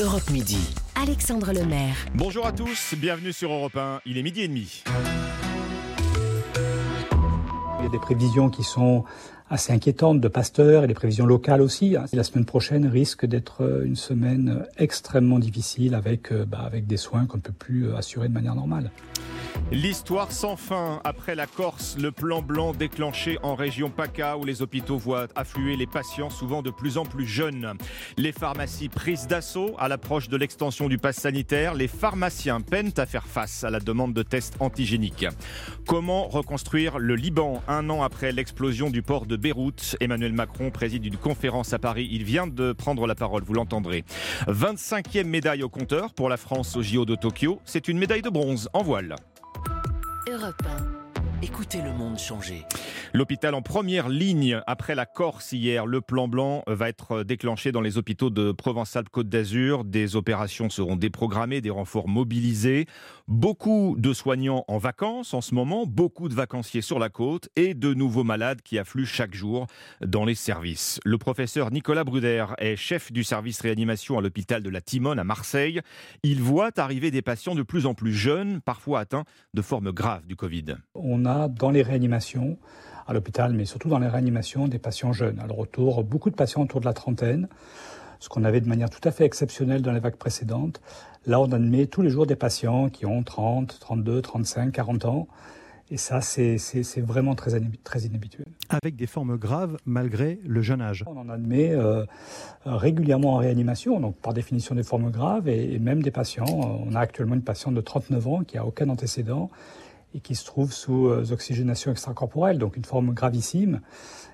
Europe Midi. Alexandre Lemaire. Bonjour à tous, bienvenue sur Europe 1. Il est midi et demi. Il y a des prévisions qui sont assez inquiétantes de Pasteur et des prévisions locales aussi. La semaine prochaine risque d'être une semaine extrêmement difficile avec, bah, avec des soins qu'on ne peut plus assurer de manière normale. L'histoire sans fin. Après la Corse, le plan blanc déclenché en région PACA où les hôpitaux voient affluer les patients souvent de plus en plus jeunes. Les pharmacies prises d'assaut à l'approche de l'extension du pass sanitaire. Les pharmaciens peinent à faire face à la demande de tests antigéniques. Comment reconstruire le Liban un an après l'explosion du port de Beyrouth? Emmanuel Macron préside une conférence à Paris. Il vient de prendre la parole, vous l'entendrez. 25e médaille au compteur pour la France au JO de Tokyo. C'est une médaille de bronze en voile. Europe 1. Écoutez le monde changer. L'hôpital en première ligne après la Corse hier. Le plan blanc va être déclenché dans les hôpitaux de Provence-Alpes-Côte d'Azur. Des opérations seront déprogrammées, des renforts mobilisés. Beaucoup de soignants en vacances en ce moment, beaucoup de vacanciers sur la côte et de nouveaux malades qui affluent chaque jour dans les services. Le professeur Nicolas Bruder est chef du service réanimation à l'hôpital de la Timone à Marseille. Il voit arriver des patients de plus en plus jeunes, parfois atteints de formes graves du Covid. On a dans les réanimations à l'hôpital, mais surtout dans les réanimations, des patients jeunes. Alors autour, beaucoup de patients autour de la trentaine, ce qu'on avait de manière tout à fait exceptionnelle dans les vagues précédentes. Là, on admet tous les jours des patients qui ont 30, 32, 35, 40 ans. Et ça, c'est vraiment très, très inhabituel. Avec des formes graves malgré le jeune âge. On en admet euh, régulièrement en réanimation, donc par définition des formes graves, et, et même des patients. On a actuellement une patiente de 39 ans qui a aucun antécédent et qui se trouve sous euh, oxygénation extracorporelle, donc une forme gravissime.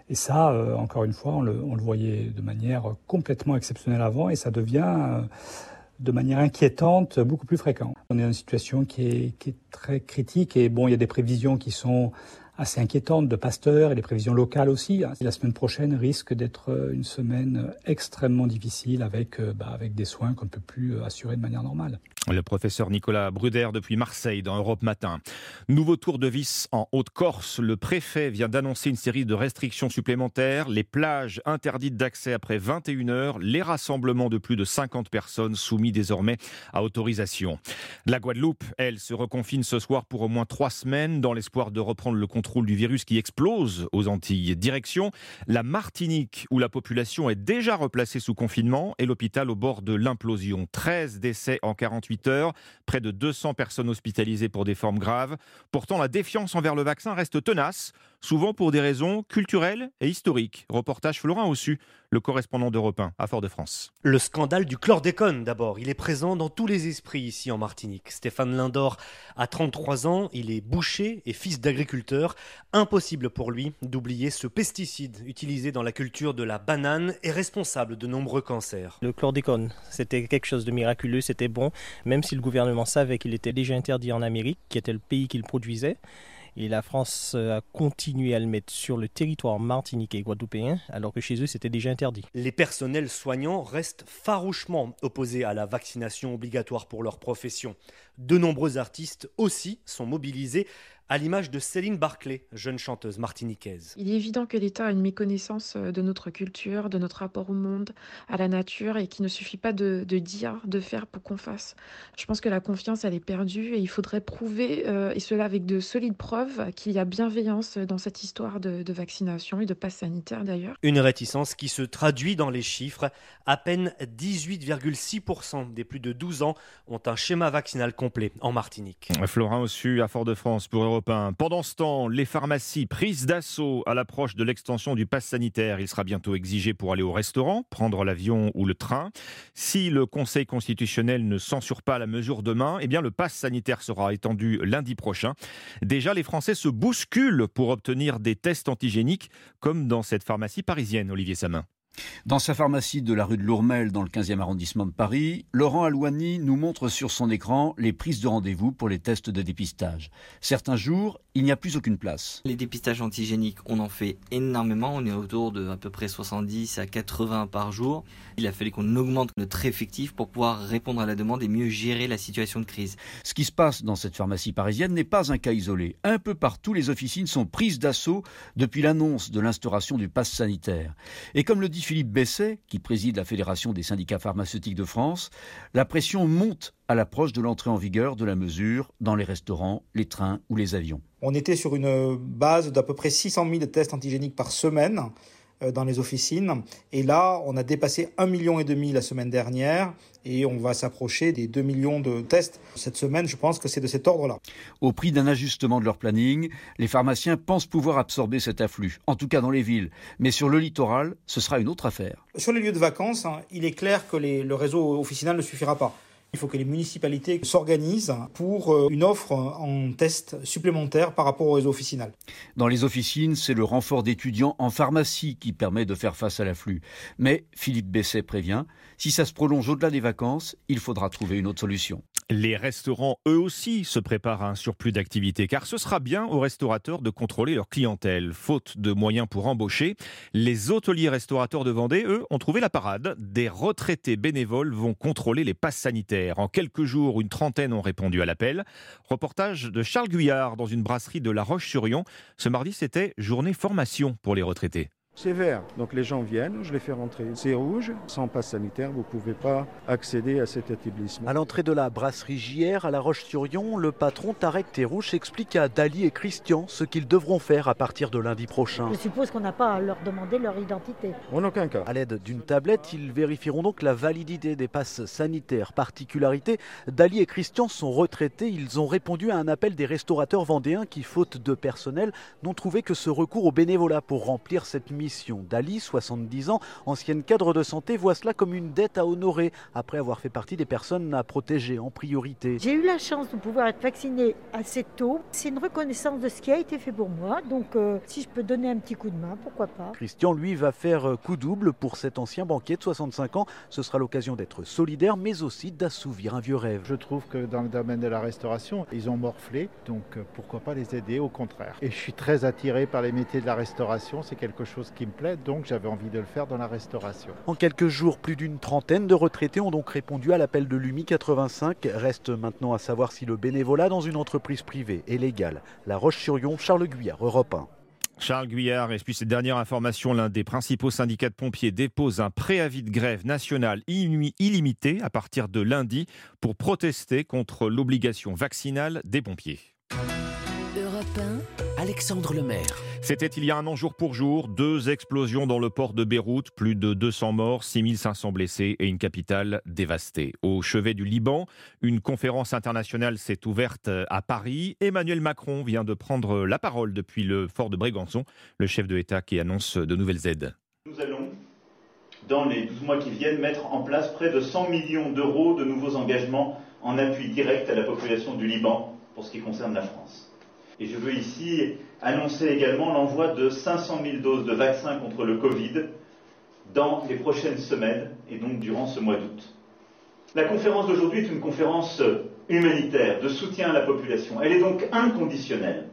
Et ça, euh, encore une fois, on le, voyait de manière complètement exceptionnelle avant, et ça devient euh, de manière inquiétante beaucoup plus fréquent. On est dans une situation qui est, très critique, et bon, il y a des prévisions qui sont assez inquiétantes de Pasteur et des prévisions locales aussi. La semaine prochaine risque d'être une semaine extrêmement difficile bah, avec des soins qu'on ne peut plus assurer de manière normale. Le professeur Nicolas Bruder depuis Marseille dans Europe Matin. Nouveau tour de vis en Haute-Corse. Le préfet vient d'annoncer une série de restrictions supplémentaires. Les plages interdites d'accès après 21 heures. Les rassemblements de plus de 50 personnes soumis désormais à autorisation. La Guadeloupe, elle, se reconfine ce soir pour au moins trois semaines dans l'espoir de reprendre le contrôle du virus qui explose aux Antilles. Direction la Martinique où la population est déjà replacée sous confinement et l'hôpital au bord de l'implosion. 13 décès en 48 heures, près de 200 personnes hospitalisées pour des formes graves. Pourtant, la défiance envers le vaccin reste tenace, souvent pour des raisons culturelles et historiques. Reportage Florin Ossu, le correspondant d'Europe 1 à Fort-de-France. Le scandale du chlordécone d'abord, il est présent dans tous les esprits ici en Martinique. Stéphane Lindor a 33 ans, il est boucher et fils d'agriculteur. Impossible pour lui d'oublier ce pesticide utilisé dans la culture de la banane et responsable de nombreux cancers. Le chlordécone, c'était quelque chose de miraculeux, c'était bon, même si le gouvernement savait qu'il était déjà interdit en Amérique, qui était le pays qu'il produisait. Et la France a continué à le mettre sur le territoire martiniquais et guadeloupéen, alors que chez eux c'était déjà interdit. Les personnels soignants restent farouchement opposés à la vaccination obligatoire pour leur profession. De nombreux artistes aussi sont mobilisés à l'image de Céline Barclay, jeune chanteuse martiniquaise. Il est évident que l'État a une méconnaissance de notre culture, de notre rapport au monde, à la nature, et qu'il ne suffit pas de, de, dire, de faire pour qu'on fasse. Je pense que la confiance, elle est perdue, et il faudrait prouver, euh, et cela avec de solides preuves, qu'il y a bienveillance dans cette histoire de, de vaccination et de passe sanitaire d'ailleurs. Une réticence qui se traduit dans les chiffres. À peine 18,6% des plus de 12 ans ont un schéma vaccinal complet en Martinique. Florin Ossu à Fort-de-France pour Europe 1. Pendant ce temps, les pharmacies prises d'assaut à l'approche de l'extension du pass sanitaire. Il sera bientôt exigé pour aller au restaurant, prendre l'avion ou le train. Si le Conseil constitutionnel ne censure pas la mesure demain, eh bien le pass sanitaire sera étendu lundi prochain. Déjà, les Français se bousculent pour obtenir des tests antigéniques, comme dans cette pharmacie parisienne, Olivier Samin. Dans sa pharmacie de la rue de Lourmel, dans le 15e arrondissement de Paris, Laurent Alouani nous montre sur son écran les prises de rendez-vous pour les tests de dépistage. Certains jours, il n'y a plus aucune place. Les dépistages antigéniques, on en fait énormément. On est autour de à peu près 70 à 80 par jour. Il a fallu qu'on augmente notre effectif pour pouvoir répondre à la demande et mieux gérer la situation de crise. Ce qui se passe dans cette pharmacie parisienne n'est pas un cas isolé. Un peu partout, les officines sont prises d'assaut depuis l'annonce de l'instauration du pass sanitaire. Et comme le dit Philippe Besset, qui préside la Fédération des syndicats pharmaceutiques de France, la pression monte à l'approche de l'entrée en vigueur de la mesure dans les restaurants, les trains ou les avions. On était sur une base d'à peu près 600 000 tests antigéniques par semaine. Euh, dans les officines. Et là, on a dépassé 1,5 million et demi la semaine dernière et on va s'approcher des 2 millions de tests cette semaine. Je pense que c'est de cet ordre-là. Au prix d'un ajustement de leur planning, les pharmaciens pensent pouvoir absorber cet afflux, en tout cas dans les villes. Mais sur le littoral, ce sera une autre affaire. Sur les lieux de vacances, hein, il est clair que le réseau officinal ne suffira pas. Il faut que les municipalités s'organisent pour euh, une offre en test supplémentaire par rapport au réseau officinal. Dans les officines, c'est le renfort d'étudiants en pharmacie qui permet de faire face à l'afflux. Mais Philippe Besset prévient, si ça se prolonge au-delà des vacances, il faudra trouver une autre solution. Les restaurants, eux aussi, se préparent à un surplus d'activité, car ce sera bien aux restaurateurs de contrôler leur clientèle. Faute de moyens pour embaucher, les hôteliers restaurateurs de Vendée, eux, ont trouvé la parade. Des retraités bénévoles vont contrôler les passes sanitaires. En quelques jours, une trentaine ont répondu à l'appel. Reportage de Charles Guyard dans une brasserie de La Roche-sur-Yon. Ce mardi, c'était journée formation pour les retraités. C'est vert, donc les gens viennent, je les fais rentrer. C'est rouge, sans passe sanitaire, vous ne pouvez pas accéder à cet établissement. À l'entrée de la brasserie JR à La Roche-sur-Yon, le patron Tarek Terrouche explique à Dali et Christian ce qu'ils devront faire à partir de lundi prochain. Je suppose qu'on n'a pas à leur demander leur identité. En aucun cas. À l'aide d'une tablette, ils vérifieront donc la validité des passes sanitaires. Particularité, Dali et Christian sont retraités. Ils ont répondu à un appel des restaurateurs vendéens qui, faute de personnel, n'ont trouvé que ce recours au bénévolat pour remplir cette mission Dali, 70 ans, ancienne cadre de santé, voit cela comme une dette à honorer après avoir fait partie des personnes à protéger en priorité. J'ai eu la chance de pouvoir être vaccinée assez tôt. C'est une reconnaissance de ce qui a été fait pour moi. Donc euh, si je peux donner un petit coup de main, pourquoi pas. Christian, lui, va faire euh, coup double pour cet ancien banquier de 65 ans. Ce sera l'occasion d'être solidaire, mais aussi d'assouvir un vieux rêve. Je trouve que dans le domaine de la restauration, ils ont morflé. Donc euh, pourquoi pas les aider au contraire. Et je suis très attiré par les métiers de la restauration. C'est quelque chose qui me plaît, donc j'avais envie de le faire dans la restauration. En quelques jours, plus d'une trentaine de retraités ont donc répondu à l'appel de l'UMI 85. Reste maintenant à savoir si le bénévolat dans une entreprise privée est légal. La Roche-sur-Yon, Charles Guyard, Europe 1. Charles Guyard, et puis cette dernière information, l'un des principaux syndicats de pompiers dépose un préavis de grève nationale illimité à partir de lundi pour protester contre l'obligation vaccinale des pompiers. Europe 1, Alexandre Lemaire. C'était il y a un an jour pour jour, deux explosions dans le port de Beyrouth, plus de 200 morts, 6500 blessés et une capitale dévastée. Au chevet du Liban, une conférence internationale s'est ouverte à Paris. Emmanuel Macron vient de prendre la parole depuis le fort de Brégançon, le chef de l'État qui annonce de nouvelles aides. Nous allons, dans les 12 mois qui viennent, mettre en place près de 100 millions d'euros de nouveaux engagements en appui direct à la population du Liban pour ce qui concerne la France. Et je veux ici annoncer également l'envoi de 500 000 doses de vaccins contre le Covid dans les prochaines semaines et donc durant ce mois d'août. La conférence d'aujourd'hui est une conférence humanitaire de soutien à la population. Elle est donc inconditionnelle.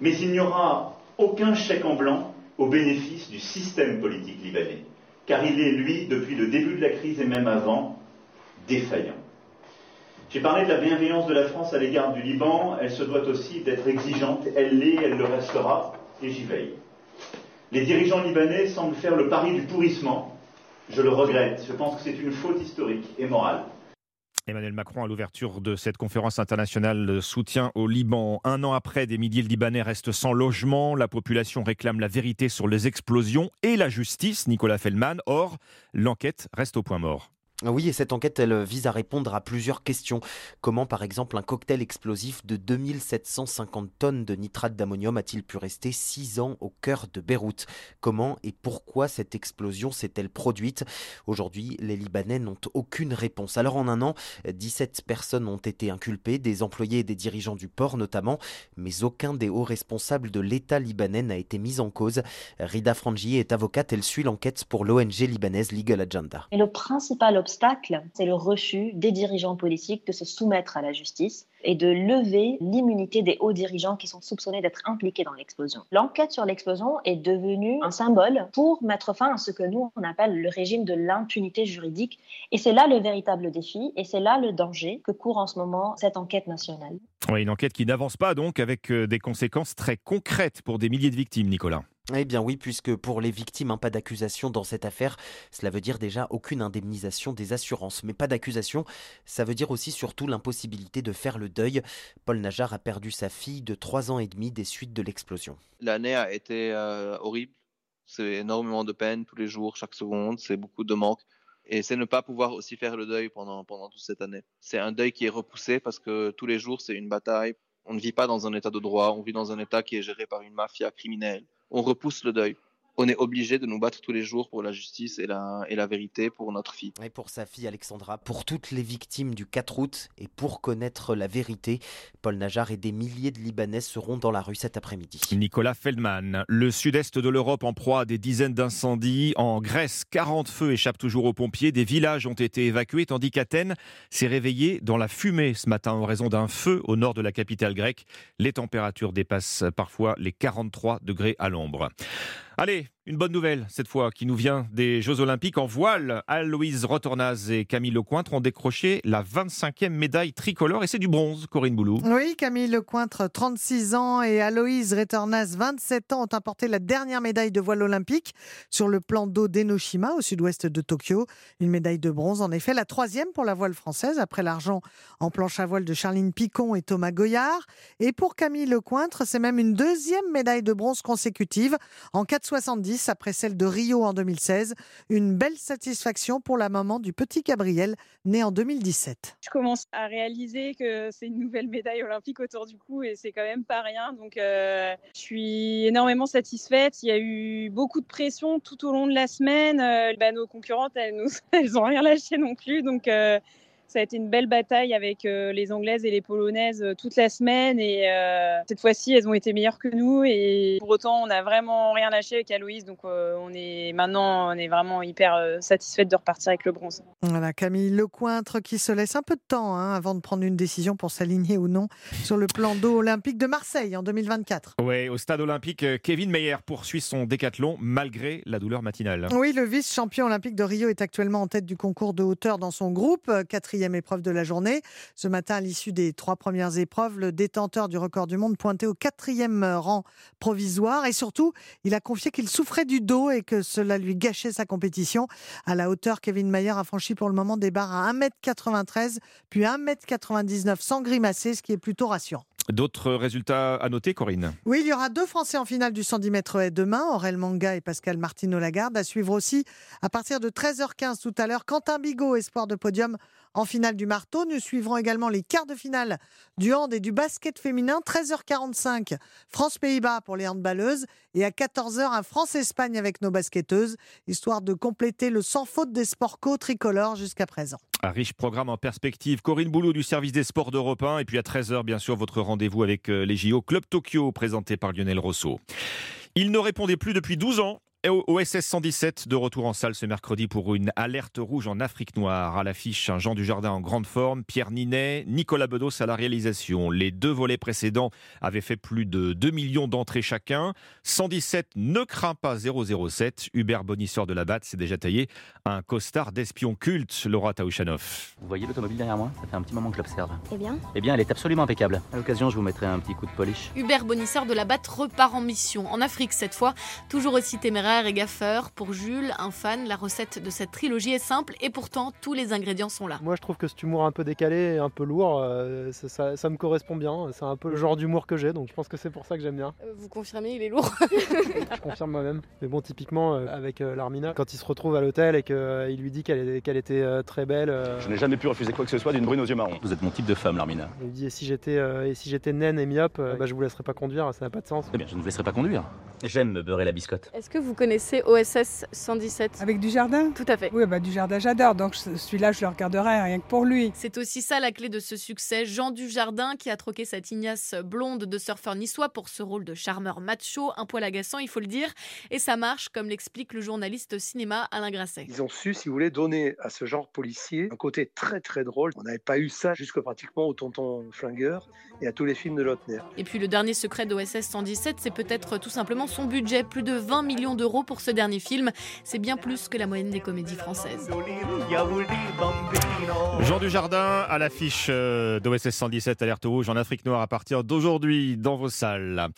Mais il n'y aura aucun chèque en blanc au bénéfice du système politique libanais, car il est, lui, depuis le début de la crise et même avant, défaillant. J'ai parlé de la bienveillance de la France à l'égard du Liban. Elle se doit aussi d'être exigeante. Elle l'est, elle le restera, et j'y veille. Les dirigeants libanais semblent faire le pari du pourrissement. Je le regrette. Je pense que c'est une faute historique et morale. Emmanuel Macron à l'ouverture de cette conférence internationale de soutien au Liban. Un an après, des milliers de Libanais restent sans logement. La population réclame la vérité sur les explosions et la justice, Nicolas Fellman. Or, l'enquête reste au point mort. Oui, et cette enquête, elle vise à répondre à plusieurs questions. Comment, par exemple, un cocktail explosif de 2750 tonnes de nitrate d'ammonium a-t-il pu rester 6 ans au cœur de Beyrouth? Comment et pourquoi cette explosion s'est-elle produite? Aujourd'hui, les Libanais n'ont aucune réponse. Alors, en un an, 17 personnes ont été inculpées, des employés et des dirigeants du port notamment, mais aucun des hauts responsables de l'État libanais n'a été mis en cause. Rida Frangi est avocate, elle suit l'enquête pour l'ONG libanaise Legal Agenda. Et le principal c'est le refus des dirigeants politiques de se soumettre à la justice et de lever l'immunité des hauts dirigeants qui sont soupçonnés d'être impliqués dans l'explosion. L'enquête sur l'explosion est devenue un symbole pour mettre fin à ce que nous, on appelle le régime de l'impunité juridique. Et c'est là le véritable défi et c'est là le danger que court en ce moment cette enquête nationale. Oui, une enquête qui n'avance pas donc avec euh, des conséquences très concrètes pour des milliers de victimes, Nicolas. Eh bien oui, puisque pour les victimes, hein, pas d'accusation dans cette affaire, cela veut dire déjà aucune indemnisation des assurances. Mais pas d'accusation, ça veut dire aussi surtout l'impossibilité de faire le deuil. Paul Najar a perdu sa fille de 3 ans et demi des suites de l'explosion. L'année a été euh, horrible. C'est énormément de peine tous les jours, chaque seconde. C'est beaucoup de manque. Et c'est ne pas pouvoir aussi faire le deuil pendant, pendant toute cette année. C'est un deuil qui est repoussé parce que tous les jours, c'est une bataille. On ne vit pas dans un état de droit, on vit dans un état qui est géré par une mafia criminelle on repousse le deuil on est obligé de nous battre tous les jours pour la justice et la, et la vérité pour notre fille. Et pour sa fille Alexandra, pour toutes les victimes du 4 août et pour connaître la vérité, Paul Najar et des milliers de Libanais seront dans la rue cet après-midi. Nicolas Feldman, le sud-est de l'Europe en proie à des dizaines d'incendies. En Grèce, 40 feux échappent toujours aux pompiers. Des villages ont été évacués, tandis qu'Athènes s'est réveillée dans la fumée ce matin en raison d'un feu au nord de la capitale grecque. Les températures dépassent parfois les 43 degrés à l'ombre. Allez, une bonne nouvelle cette fois qui nous vient des Jeux Olympiques en voile. Aloïse Rotornaz et Camille Lecointre ont décroché la 25e médaille tricolore et c'est du bronze, Corinne Boulou. Oui, Camille Lecointre, 36 ans et Aloïse Rotornaz, 27 ans, ont apporté la dernière médaille de voile olympique sur le plan d'eau d'Enoshima au sud-ouest de Tokyo. Une médaille de bronze, en effet, la troisième pour la voile française après l'argent en planche à voile de Charline Picon et Thomas Goyard. Et pour Camille Lecointre, c'est même une deuxième médaille de bronze consécutive en 4,70 après celle de Rio en 2016. Une belle satisfaction pour la maman du petit Gabriel, né en 2017. Je commence à réaliser que c'est une nouvelle médaille olympique autour du cou et c'est quand même pas rien. Donc euh, je suis énormément satisfaite. Il y a eu beaucoup de pression tout au long de la semaine. Euh, bah, nos concurrentes, elles, nous, elles ont rien lâché non plus. Donc euh, ça a été une belle bataille avec euh, les Anglaises et les Polonaises euh, toute la semaine. Et euh, cette fois-ci, elles ont été meilleures que nous. Et pour autant, on n'a vraiment rien lâché avec Aloïse. Donc on est maintenant, on est vraiment hyper satisfaite de repartir avec le bronze. Voilà, Camille Lecointre qui se laisse un peu de temps hein, avant de prendre une décision pour s'aligner ou non sur le plan d'eau olympique de Marseille en 2024. Oui, au stade olympique, Kevin Meyer poursuit son décathlon malgré la douleur matinale. Oui, le vice-champion olympique de Rio est actuellement en tête du concours de hauteur dans son groupe, quatrième épreuve de la journée. Ce matin, à l'issue des trois premières épreuves, le détenteur du record du monde pointait au quatrième rang provisoire et surtout, il a confié qu'il souffrait du dos et que cela lui gâchait sa compétition. À la hauteur, Kevin Mayer a franchi pour le moment des barres à 1m93 puis 1m99 sans grimacer, ce qui est plutôt rassurant. D'autres résultats à noter, Corinne? Oui, il y aura deux Français en finale du 110 mètres haies demain, Aurel Manga et Pascal Martino Lagarde. À suivre aussi à partir de 13h15 tout à l'heure, Quentin Bigot, espoir de podium en finale du marteau. Nous suivrons également les quarts de finale du hand et du basket féminin. 13h45, France-Pays-Bas pour les handballeuses. Et à 14h, un France-Espagne avec nos basketteuses, histoire de compléter le sans faute des sports co tricolores jusqu'à présent. Un riche programme en perspective. Corinne Boulot du service des sports d'Europe 1. Et puis à 13h, bien sûr, votre rendez-vous avec euh, les JO Club Tokyo, présenté par Lionel Rousseau. Il ne répondait plus depuis 12 ans OSS 117 de retour en salle ce mercredi pour une alerte rouge en Afrique noire. À l'affiche, un Jean Dujardin en grande forme, Pierre Ninet, Nicolas Bedos à la réalisation. Les deux volets précédents avaient fait plus de 2 millions d'entrées chacun. 117 ne craint pas 007. Hubert Bonisseur de la Batte s'est déjà taillé un costard d'espion culte, Laura Taouchanov. Vous voyez l'automobile derrière moi? Ça fait un petit moment que je l'observe. Eh bien? Eh bien, elle est absolument impeccable. À l'occasion, je vous mettrai un petit coup de polish. Hubert Bonisseur de la Batte repart en mission. En Afrique cette fois, toujours aussi téméraire et gaffeur. Pour Jules, un fan, la recette de cette trilogie est simple et pourtant tous les ingrédients sont là. Moi je trouve que cet humour un peu décalé et un peu lourd, euh, ça, ça, me correspond bien. C'est un peu le genre d'humour que j'ai, donc je pense que c'est pour ça que j'aime bien. Euh, vous confirmez, il est lourd Je confirme moi-même. Mais bon, typiquement euh, avec l'Armina, quand il se retrouve à l'hôtel et qu'il lui dit qu'elle était très belle. Je n'ai jamais pu refuser quoi que ce soit d'une brune aux yeux marrons. Vous êtes mon type de femme, l'Armina. Il lui dit et si j'étais et si j'étais naine et myope, bah, je vous laisserai pas conduire, ça n'a pas de sens. Eh bien, je ne vous laisserai pas conduire. J'aime me beurrer la biscotte. Est-ce que vous connaissez OSS 117. Avec du jardin Tout à fait. Oui, bah, du jardin, j'adore. Donc celui-là, je le regarderai rien que pour lui. C'est aussi ça la clé de ce succès. Jean Dujardin qui a troqué sa tignasse blonde de surfeur niçois pour ce rôle de charmeur macho, un poil agaçant, il faut le dire. Et ça marche, comme l'explique le journaliste cinéma Alain Grasset. Ils ont su, si vous voulez, donner à ce genre policier un côté très très drôle. On n'avait pas eu ça jusque pratiquement au Tonton Flingueur et à tous les films de Lautner. Et puis le dernier secret d'OSS 117, c'est peut-être tout simplement son budget. Plus de 20 millions d'euros pour ce dernier film. C'est bien plus que la moyenne des comédies françaises. Jean Dujardin à l'affiche euh, d'OSS 117 Alerte Rouge en Afrique Noire à partir d'aujourd'hui dans vos salles.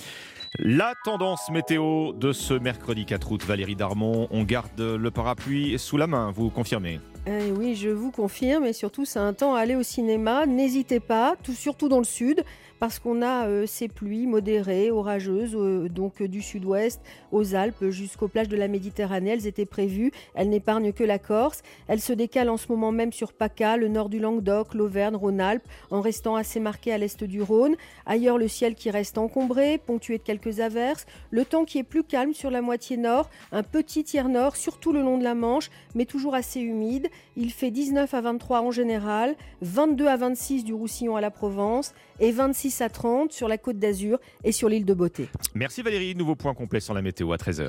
La tendance météo de ce mercredi 4 août, Valérie Darmon, on garde le parapluie sous la main, vous confirmez? Eh oui, je vous confirme, et surtout c'est un temps à aller au cinéma. N'hésitez pas, tout, surtout dans le sud parce qu'on a euh, ces pluies modérées, orageuses, euh, donc euh, du sud-ouest aux Alpes jusqu'aux plages de la Méditerranée. Elles étaient prévues, elles n'épargnent que la Corse. Elles se décalent en ce moment même sur PACA, le nord du Languedoc, l'Auvergne, Rhône-Alpes, en restant assez marqué à l'est du Rhône. Ailleurs, le ciel qui reste encombré, ponctué de quelques averses. Le temps qui est plus calme sur la moitié nord, un petit tiers nord, surtout le long de la Manche, mais toujours assez humide. Il fait 19 à 23 en général, 22 à 26 du Roussillon à la Provence et 26 à 30 sur la côte d'Azur et sur l'île de Beauté. Merci Valérie, nouveau point complet sur la météo à 13h.